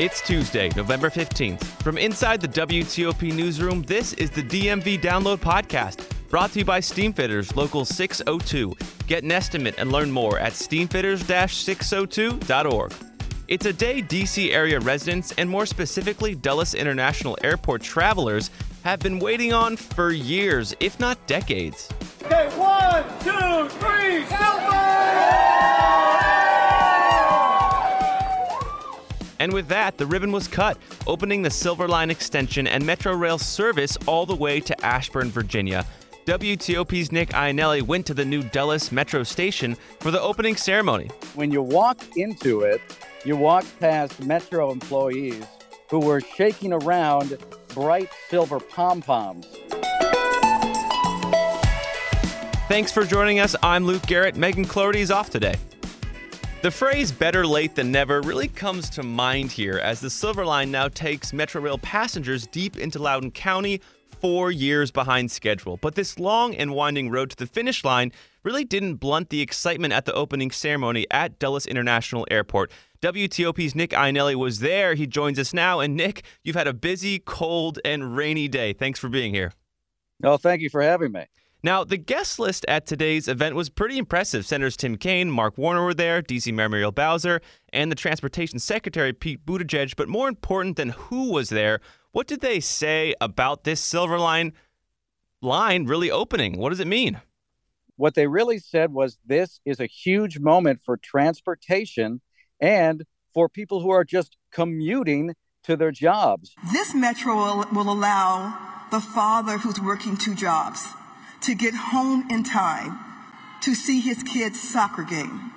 It's Tuesday, November 15th. From inside the WTOP newsroom, this is the DMV Download Podcast, brought to you by Steamfitters Local 602. Get an estimate and learn more at steamfitters 602.org. It's a day DC area residents, and more specifically Dulles International Airport travelers, have been waiting on for years, if not decades. Okay, one, two, three, And with that, the ribbon was cut, opening the Silver Line extension and Metro Rail service all the way to Ashburn, Virginia. WTOP's Nick Iannelli went to the new Dulles Metro station for the opening ceremony. When you walk into it, you walk past Metro employees who were shaking around bright silver pom poms. Thanks for joining us. I'm Luke Garrett. Megan Cloherty is off today. The phrase better late than never really comes to mind here as the Silver Line now takes Metrorail passengers deep into Loudoun County, four years behind schedule. But this long and winding road to the finish line really didn't blunt the excitement at the opening ceremony at Dulles International Airport. WTOP's Nick Iannelli was there. He joins us now. And Nick, you've had a busy, cold, and rainy day. Thanks for being here. No, thank you for having me. Now, the guest list at today's event was pretty impressive. Senators Tim Kaine, Mark Warner were there, D.C. Mayor Muriel Bowser, and the Transportation Secretary Pete Buttigieg. But more important than who was there, what did they say about this Silver Line line really opening? What does it mean? What they really said was this is a huge moment for transportation and for people who are just commuting to their jobs. This metro will, will allow the father who's working two jobs to get home in time to see his kid's soccer game.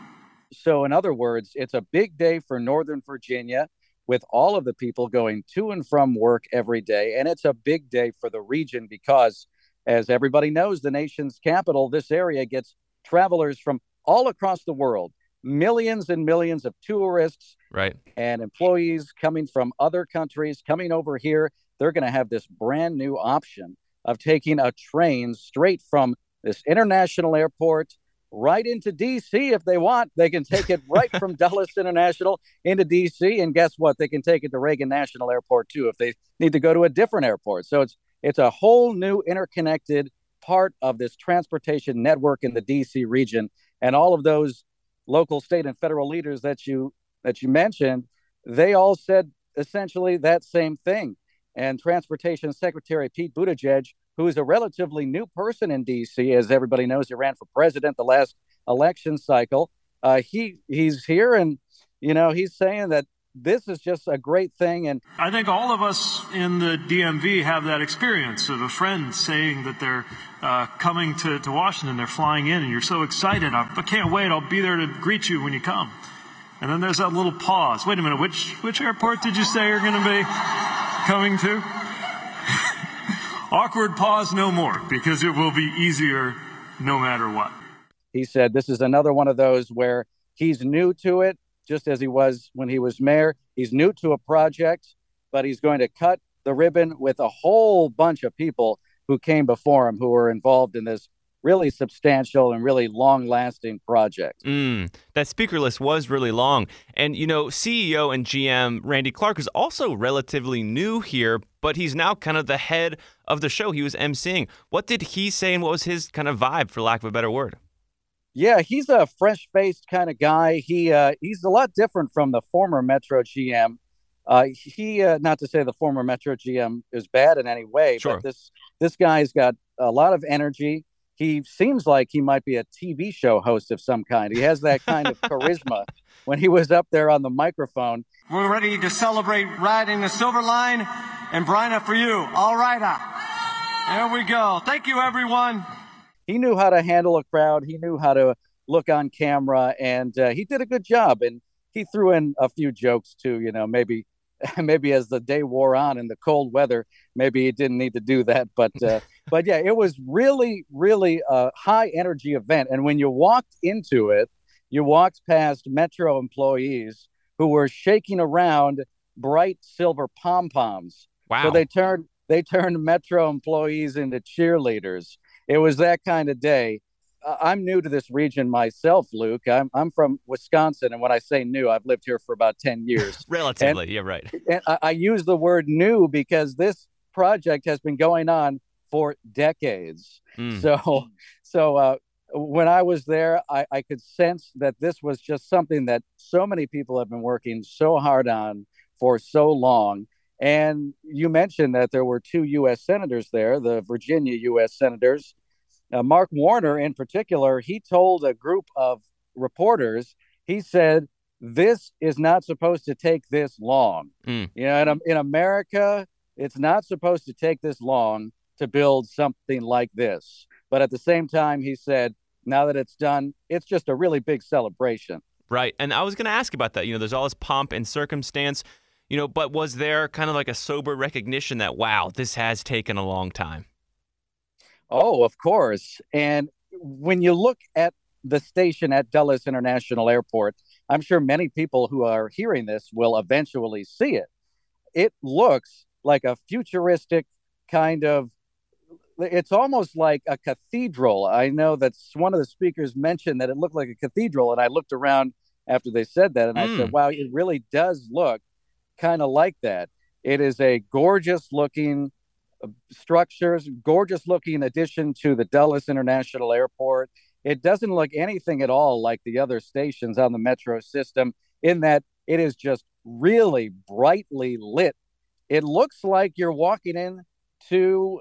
So, in other words, it's a big day for Northern Virginia with all of the people going to and from work every day. And it's a big day for the region because, as everybody knows, the nation's capital, this area gets travelers from all across the world, millions and millions of tourists right. and employees coming from other countries coming over here. They're going to have this brand new option of taking a train straight from this international airport right into DC if they want. They can take it right from Dulles International into DC, and guess what? They can take it to Reagan National Airport too if they need to go to a different airport. So it's it's a whole new interconnected part of this transportation network in the DC region, and all of those local, state, and federal leaders that you that you mentioned, they all said essentially that same thing. And Transportation Secretary Pete Buttigieg, who is a relatively new person in D.C., as everybody knows, he ran for president the last election cycle. Uh, he he's here, and you know he's saying that this is just a great thing. And I think all of us in the DMV have that experience of a friend saying that they're uh, coming to, to Washington, they're flying in, and you're so excited. I, I can't wait. I'll be there to greet you when you come. And then there's that little pause. Wait a minute, which which airport did you say you're going to be coming to? Awkward pause no more because it will be easier no matter what. He said this is another one of those where he's new to it, just as he was when he was mayor. He's new to a project, but he's going to cut the ribbon with a whole bunch of people who came before him who were involved in this really substantial and really long lasting project. Mm, that speaker list was really long. And, you know, CEO and GM Randy Clarke is also relatively new here, but he's now kind of the head of the show. He was emceeing. What did he say and what was his kind of vibe, for lack of a better word? Yeah, he's a fresh faced kind of guy. He uh, He's a lot different from the former Metro GM. Uh, he, uh, not to say the former Metro GM is bad in any way, sure. but this this guy's got a lot of energy he seems like he might be a TV show host of some kind. He has that kind of charisma when he was up there on the microphone. We're ready to celebrate riding the Silver Line and Bryna for you. All right. There we go. Thank you, everyone. He knew how to handle a crowd. He knew how to look on camera, and uh, he did a good job. And he threw in a few jokes too. You know, maybe maybe as the day wore on in the cold weather, maybe he didn't need to do that. But uh, but yeah, it was really really a high energy event. And when you walked into it, you walked past Metro employees who were shaking around bright silver pom poms. Wow. So they turned they turned Metro employees into cheerleaders. It was that kind of day. I'm new to this region myself, Luke. I'm, I'm from Wisconsin. And when I say new, I've lived here for about 10 years. Relatively, and, yeah, right. And I, I use the word new because this project has been going on for decades. Mm. So, so uh, when I was there, I, I could sense that this was just something that so many people have been working so hard on for so long. And you mentioned that there were two U.S. senators there, the Virginia U.S. senators. Uh, Mark Warner, in particular, he told a group of reporters, he said, This is not supposed to take this long. Mm. You know, in, in America, it's not supposed to take this long to build something like this. But at the same time, he said, now that it's done, it's just a really big celebration. Right. And I was going to ask about that. You know, there's all this pomp and circumstance, you know, but was there kind of like a sober recognition that, wow, this has taken a long time? Oh, of course. And when you look at the station at Dulles International Airport, I'm sure many people who are hearing this will eventually see it. It looks like a futuristic kind of it's almost like a cathedral. I know that one of the speakers mentioned that it looked like a cathedral, and I looked around after they said that, and mm. I said, hmm. "Wow, it really does look kind of like that." It is a gorgeous looking uh, structures, gorgeous looking addition to the Dulles International Airport. It doesn't look anything at all like the other stations on the metro system in that it is just really brightly lit. It looks like you're walking in to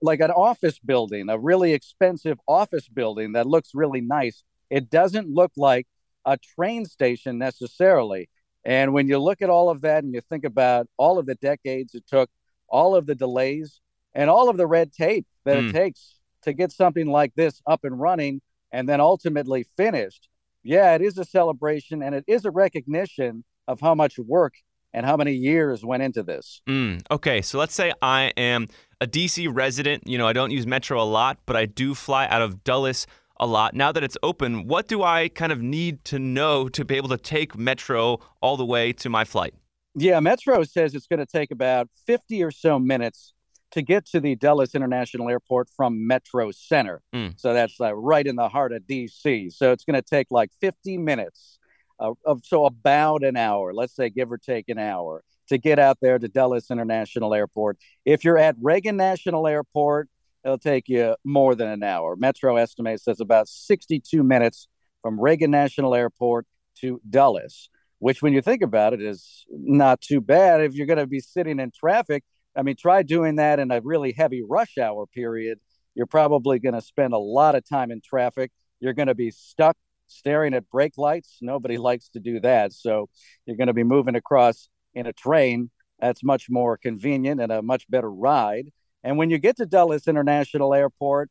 like an office building, a really expensive office building that looks really nice. It doesn't look like a train station necessarily. And when you look at all of that and you think about all of the decades it took, all of the delays, and all of the red tape that mm. it hmm. takes to get something like this up and running and then ultimately finished, yeah, it is a celebration and it is a recognition of how much work and how many years went into this. Mm, okay, so let's say I am a DC resident. You know, I don't use Metro a lot, but I do fly out of Dulles a lot. Now that it's open, what do I kind of need to know to be able to take Metro all the way to my flight? Yeah, Metro says it's going to take about 50 or so minutes to get to the Dulles International Airport from Metro Center. Mm. So that's uh, right in the heart of DC. So it's going to take like 50 minutes uh, of so about an hour, let's say give or take an hour to get out there to Dulles International Airport. If you're at Reagan National Airport, it'll take you more than an hour. Metro estimates that's about 62 minutes from Reagan National Airport to Dulles, which, when you think about it, is not too bad. If you're going to be sitting in traffic, I mean, try doing that in a really heavy rush hour period. You're probably going to spend a lot of time in traffic. You're going to be stuck staring at brake lights. Nobody likes to do that. So you're going to be moving across in a train. That's much more convenient and a much better ride. And when you get to Dulles International Airport,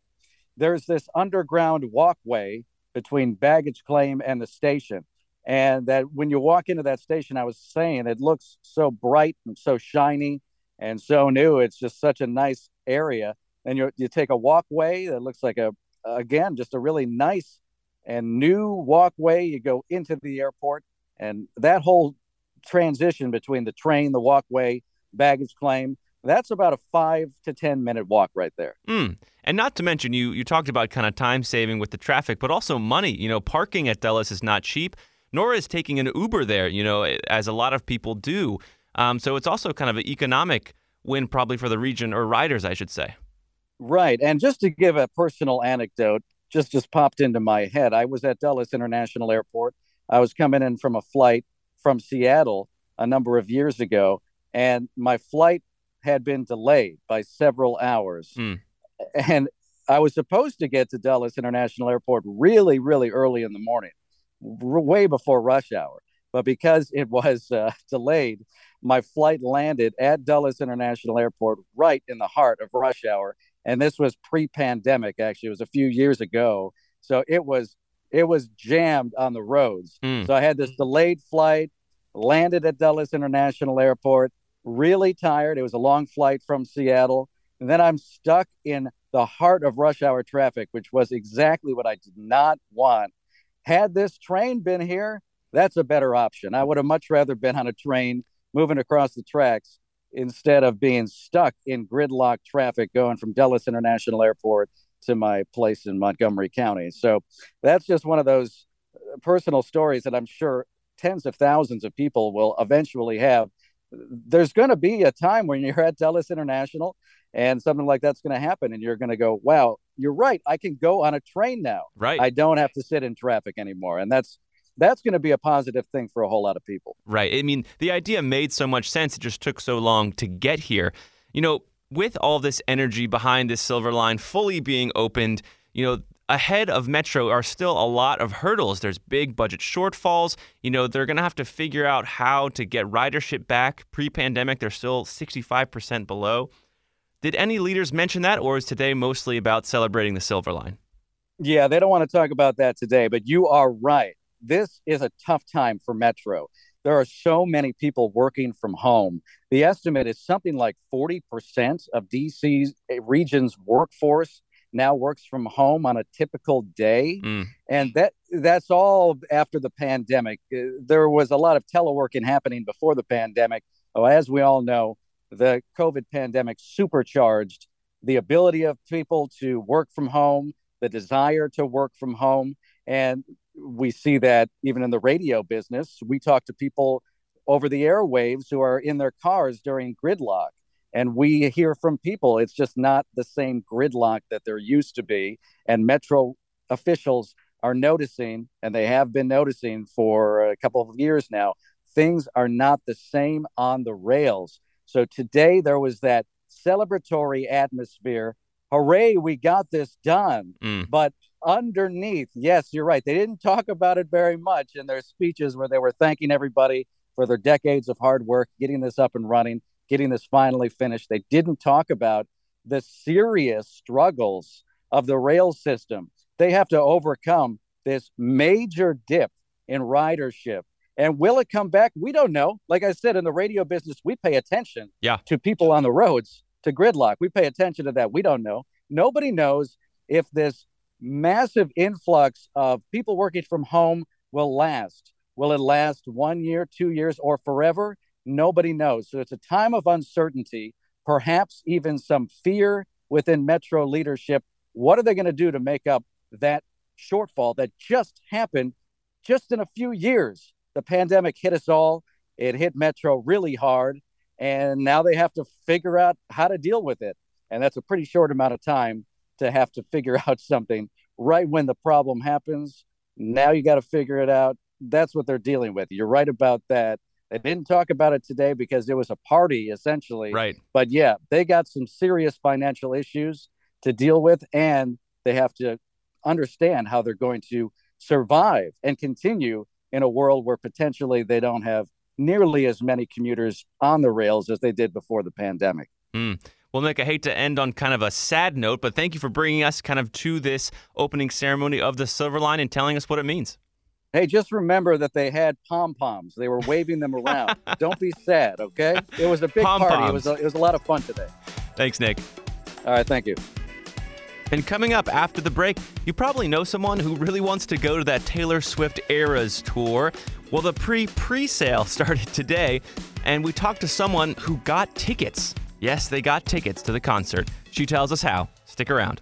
there's this underground walkway between baggage claim and the station. And that when you walk into that station, I was saying it looks so bright and so shiny and so new. It's just such a nice area. And you you take a walkway that looks like a again just a really nice and new walkway. You go into the airport, and that whole transition between the train, the walkway, baggage claim, that's about a five to 10 minute walk right there. Mm. And not to mention, you, you talked about kind of time saving with the traffic, but also money. You know, parking at Dulles is not cheap, nor is taking an Uber there, you know, as a lot of people do. Um, so it's also kind of an economic win, probably for the region or riders, I should say. Right. And just to give a personal anecdote, just just popped into my head. I was at Dulles International Airport. I was coming in from a flight from Seattle a number of years ago, and my flight had been delayed by several hours. Mm. And I was supposed to get to Dulles International Airport really, really early in the morning, r- way before rush hour. But because it was uh, delayed, my flight landed at Dulles International Airport right in the heart of rush hour. And this was pre pandemic, actually. It was a few years ago. So it was it was jammed on the roads. Mm. So I had this delayed flight. landed at Dulles International Airport, really tired. It was a long flight from Seattle. And then I'm stuck in the heart of rush hour traffic, which was exactly what I did not want. Had this train been here, that's a better option. I would have much rather been on a train moving across the tracks instead of being stuck in gridlock traffic going from Dulles International Airport to my place in Montgomery County. So that's just one of those uh, personal stories that I'm sure tens of thousands of people will eventually have. There's going to be a time when you're at Dulles International and something like that's going to happen, and you're going to go, "Wow, you're right. I can go on a train now. Right. I don't have to sit in traffic anymore." And that's that's going to be a positive thing for a whole lot of people. Right. I mean, the idea made so much sense. It just took so long to get here. You know, with all this energy behind this silver line fully being opened, you know, ahead of Metro are still a lot of hurdles. There's big budget shortfalls. You know, they're going to have to figure out how to get ridership back. Pre pandemic, they're still 65% below. Did any leaders mention that, or is today mostly about celebrating the silver line? Yeah, they don't want to talk about that today, but you are right. This is a tough time for Metro. There are so many people working from home. The estimate is something like 40% of DC's region's workforce now works from home on a typical day. Mm. and that that's all after the pandemic. Uh, there was a lot of teleworking happening before the pandemic. Oh, as we all know the covid pandemic supercharged the ability of people to work from home the desire to work from home. And we see that even in the radio business. We talk to people over the airwaves who are in their cars during gridlock. And we hear from people it's just not the same gridlock that there used to be. And metro officials are noticing and they have been noticing for a couple of years now things are not the same on the rails. So today there was that celebratory atmosphere. Hooray we got this done. Mm. but underneath yes you're right. They didn't talk about it very much in their speeches where they were thanking everybody for their decades of hard work getting this up and running getting this finally finished. They didn't talk about the serious struggles of the rail system. They have to overcome this major dip in ridership. And will it come back? We don't know. Like I said, in the radio business, we pay attention Yeah. to people on the roads, to gridlock. We pay attention to that. We don't know. Nobody knows if this massive influx of people working from home will last. Will it last one year, two years, or forever? Nobody knows. So it's a time of uncertainty, perhaps even some fear within Metro leadership. What are they going to do to make up that shortfall that just happened just in a few years? The pandemic hit us all. It hit Metro really hard. And now they have to figure out how to deal with it. And that's a pretty short amount of time to have to figure out something right when the problem happens. Now you got to figure it out. That's what they're dealing with. You're right about that. They didn't talk about it today because there was a party essentially. Right. But yeah, they got some serious financial issues to deal with, and they have to understand how they're going to survive and continue in a world where potentially they don't have nearly as many commuters on the rails as they did before the pandemic. Mm. Well, Nick, I hate to end on kind of a sad note, but thank you for bringing us kind of to this opening ceremony of the Silver Line and telling us what it means. Hey, just remember that they had pom poms. They were waving them around. Don't be sad, okay? It was a big party. It was a, it was a lot of fun today. Thanks, Nick. All right, thank you. And coming up after the break, you probably know someone who really wants to go to that Taylor Swift Eras tour. Well, the pre pre sale started today, and we talked to someone who got tickets. Yes, they got tickets to the concert. She tells us how. Stick around.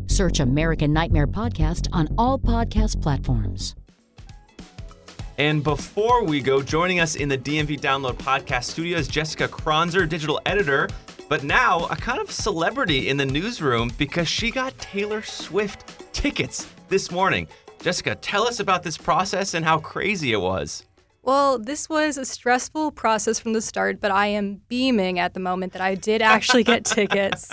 Search American Nightmare Podcast on all podcast platforms. And before we go, joining us in the DMV Download Podcast studio is Jessica Kronzer, digital editor, but now a kind of celebrity in the newsroom because she got Taylor Swift tickets this morning. Jessica, tell us about this process and how crazy it was. Well, this was a stressful process from the start, but I am beaming at the moment that I did actually get tickets.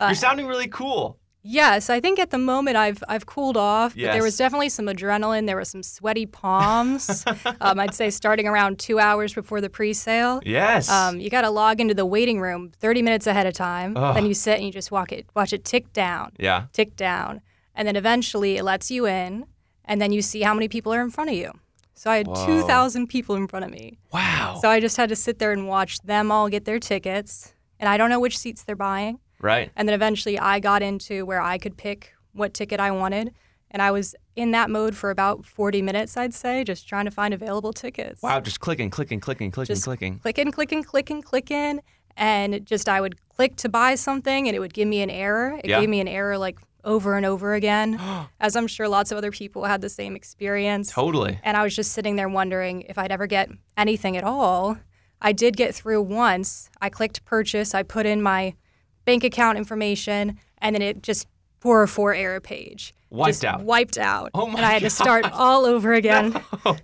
You're uh, sounding really cool. Yes, I think at the moment I've I've cooled off, but there was definitely some adrenaline. There were some sweaty palms. um, I'd say starting around two hours before the pre-sale. Yes. Um, you got to log into the waiting room 30 minutes ahead of time. Ugh. Then you sit and you just walk it, watch it tick down, Yeah. tick down, and then eventually it lets you in, and then you see how many people are in front of you. So I had Whoa. 2,000 people in front of me. Wow. So I just had to sit there and watch them all get their tickets, and I don't know which seats they're buying. Right. And then eventually I got into where I could pick what ticket I wanted. And I was in that mode for about 40 minutes, I'd say, just trying to find available tickets. Wow, just clicking, clicking, clicking, clicking, Just clicking. Clicking, clicking, clicking, clicking. And just I would click to buy something and it would give me an error. It Yeah. gave me an error like over and over again, as I'm sure lots of other people had the same experience. Totally. And I was just sitting there wondering if I'd ever get anything at all. I did get through once. I clicked purchase, I put in my bank account information, and then it just 404 error page. Wiped Just out. Wiped out. Oh my and I had to start all over again,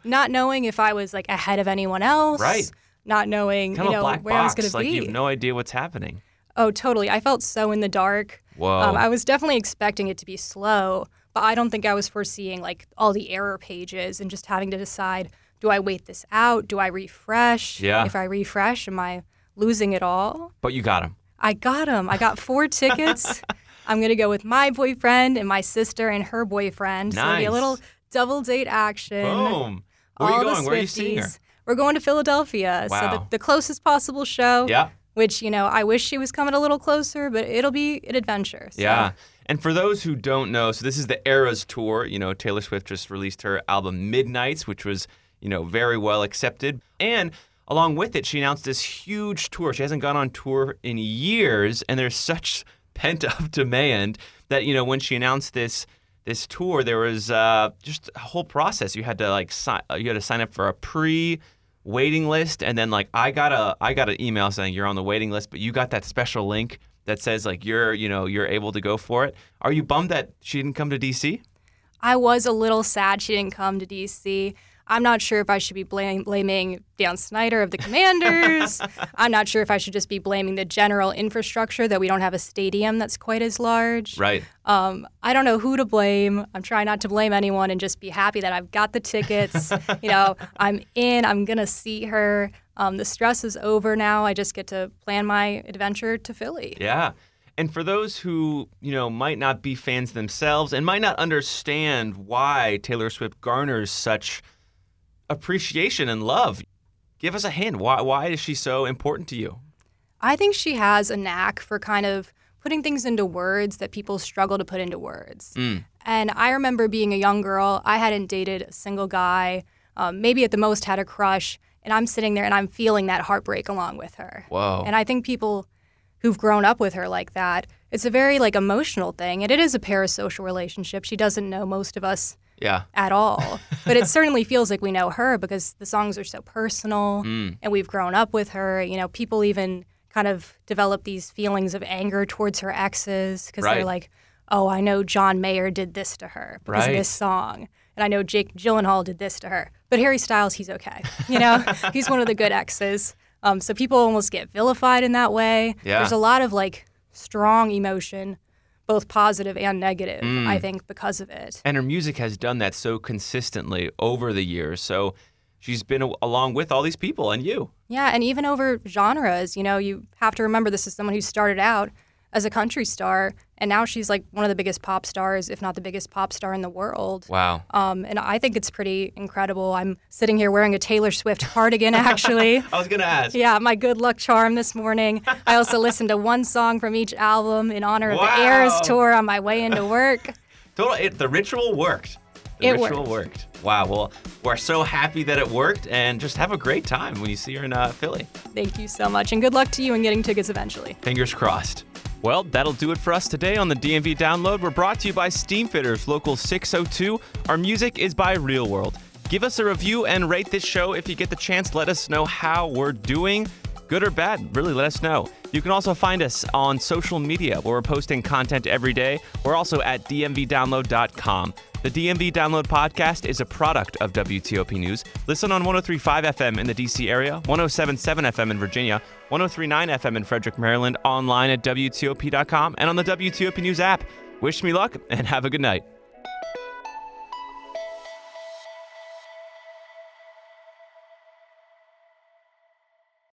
not knowing if I was like ahead of anyone else. Right. Not knowing, Kind you know, where I was going to Like be. you have no idea what's happening. Oh, totally. I felt so in the dark. Whoa. Um, I was definitely expecting it to be slow, but I don't think I was foreseeing like all the error pages and just having to decide do I wait this out? Do I refresh? Yeah. If I refresh, am I losing it all? But you got him. I got them. I got four tickets. I'm going to go with my boyfriend and my sister and her boyfriend. So it'll be a little double date action. Boom. Where are all you the going? Where are you seeing her? We're going to Philadelphia. So Wow. the, the closest possible show. Yeah. Which, you know, I wish she was coming a little closer, but it'll be an adventure. So. Yeah. And for those who don't know, so this is the Eras tour. You know, Taylor Swift just released her album Midnights, which was, you know, very well accepted. And along with it, she announced this huge tour. She hasn't gone on tour in years, and there's such pent up demand that, you know, when she announced this this tour, there was uh, just a whole process. You had to like sign, you had to sign up for a pre waiting list and then like I got a I got an email saying you're on the waiting list but you got that special link that says like you're you know you're able to go for it are you bummed that she didn't come to DC I was a little sad she didn't come to DC. I'm not sure if I should be blame, blaming Dan Snyder of the Commanders. I'm not sure if I should just be blaming the general infrastructure that we don't have a stadium that's quite as large. right Um, I don't know who to blame. I'm trying not to blame anyone and just be happy that I've got the tickets. you know, I'm in. I'm gonna see her. Um, the stress is over now. I just get to plan my adventure to Philly. yeah and for those who you know might not be fans themselves and might not understand why Taylor Swift garners such appreciation and love give us a hint why why is she so important to you I think she has a knack for kind of putting things into words that people struggle to put into words. Mm. And I remember being a young girl, I hadn't dated a single guy, um, maybe at the most had a crush, and I'm sitting there and I'm feeling that heartbreak along with her. Whoa. And I think people who've grown up with her like that, it's a very like emotional thing, and it is a parasocial relationship. She doesn't know most of us yeah at all. but it certainly feels like we know her because the songs are so personal Mm. and we've grown up with her. You know, people even kind of develop these feelings of anger towards her exes because Right. they're like, oh, I know John Mayer did this to her because Right. of this song. And I know Jake Gyllenhaal did this to her. But Harry Styles, he's okay. You know, he's one of the good exes. Um, so people almost get vilified in that way. Yeah. There's a lot of like strong emotion, both positive and negative, Mm. I think, because of it. And her music has done that so consistently over the years. So she's been a- along with all these people and you. Yeah, and even over genres, you know, you have to remember this is someone who started out as a country star and now she's like one of the biggest pop stars, if not the biggest pop star in the world. Wow. Um, and I think it's pretty incredible. I'm sitting here wearing a Taylor Swift cardigan, actually. I was gonna ask. Yeah, my good luck charm this morning. I also listened to one song from each album in honor of Wow. the Eras tour on my way into work. Total, it, the ritual worked. The It ritual worked. Wow. Well, we're so happy that it worked, and just have a great time when you see her in uh, Philly. Thank you so much, and good luck to you in getting tickets eventually. Fingers crossed. Well, that'll do it for us today on the DMV Download. We're brought to you by Steamfitters Local 602. Our music is by Real World. Give us a review and rate this show if you get the chance. Let us know how we're doing, good or bad. Really, let us know. You can also find us on social media where we're posting content every day. We're also at dmvdownload.com. The DMV Download podcast is a product of WTOP News. Listen on 1035 FM in the DC area, 1077 FM in Virginia, 1039 FM in Frederick, Maryland, online at WTOP.com, and on the WTOP News app. Wish me luck and have a good night.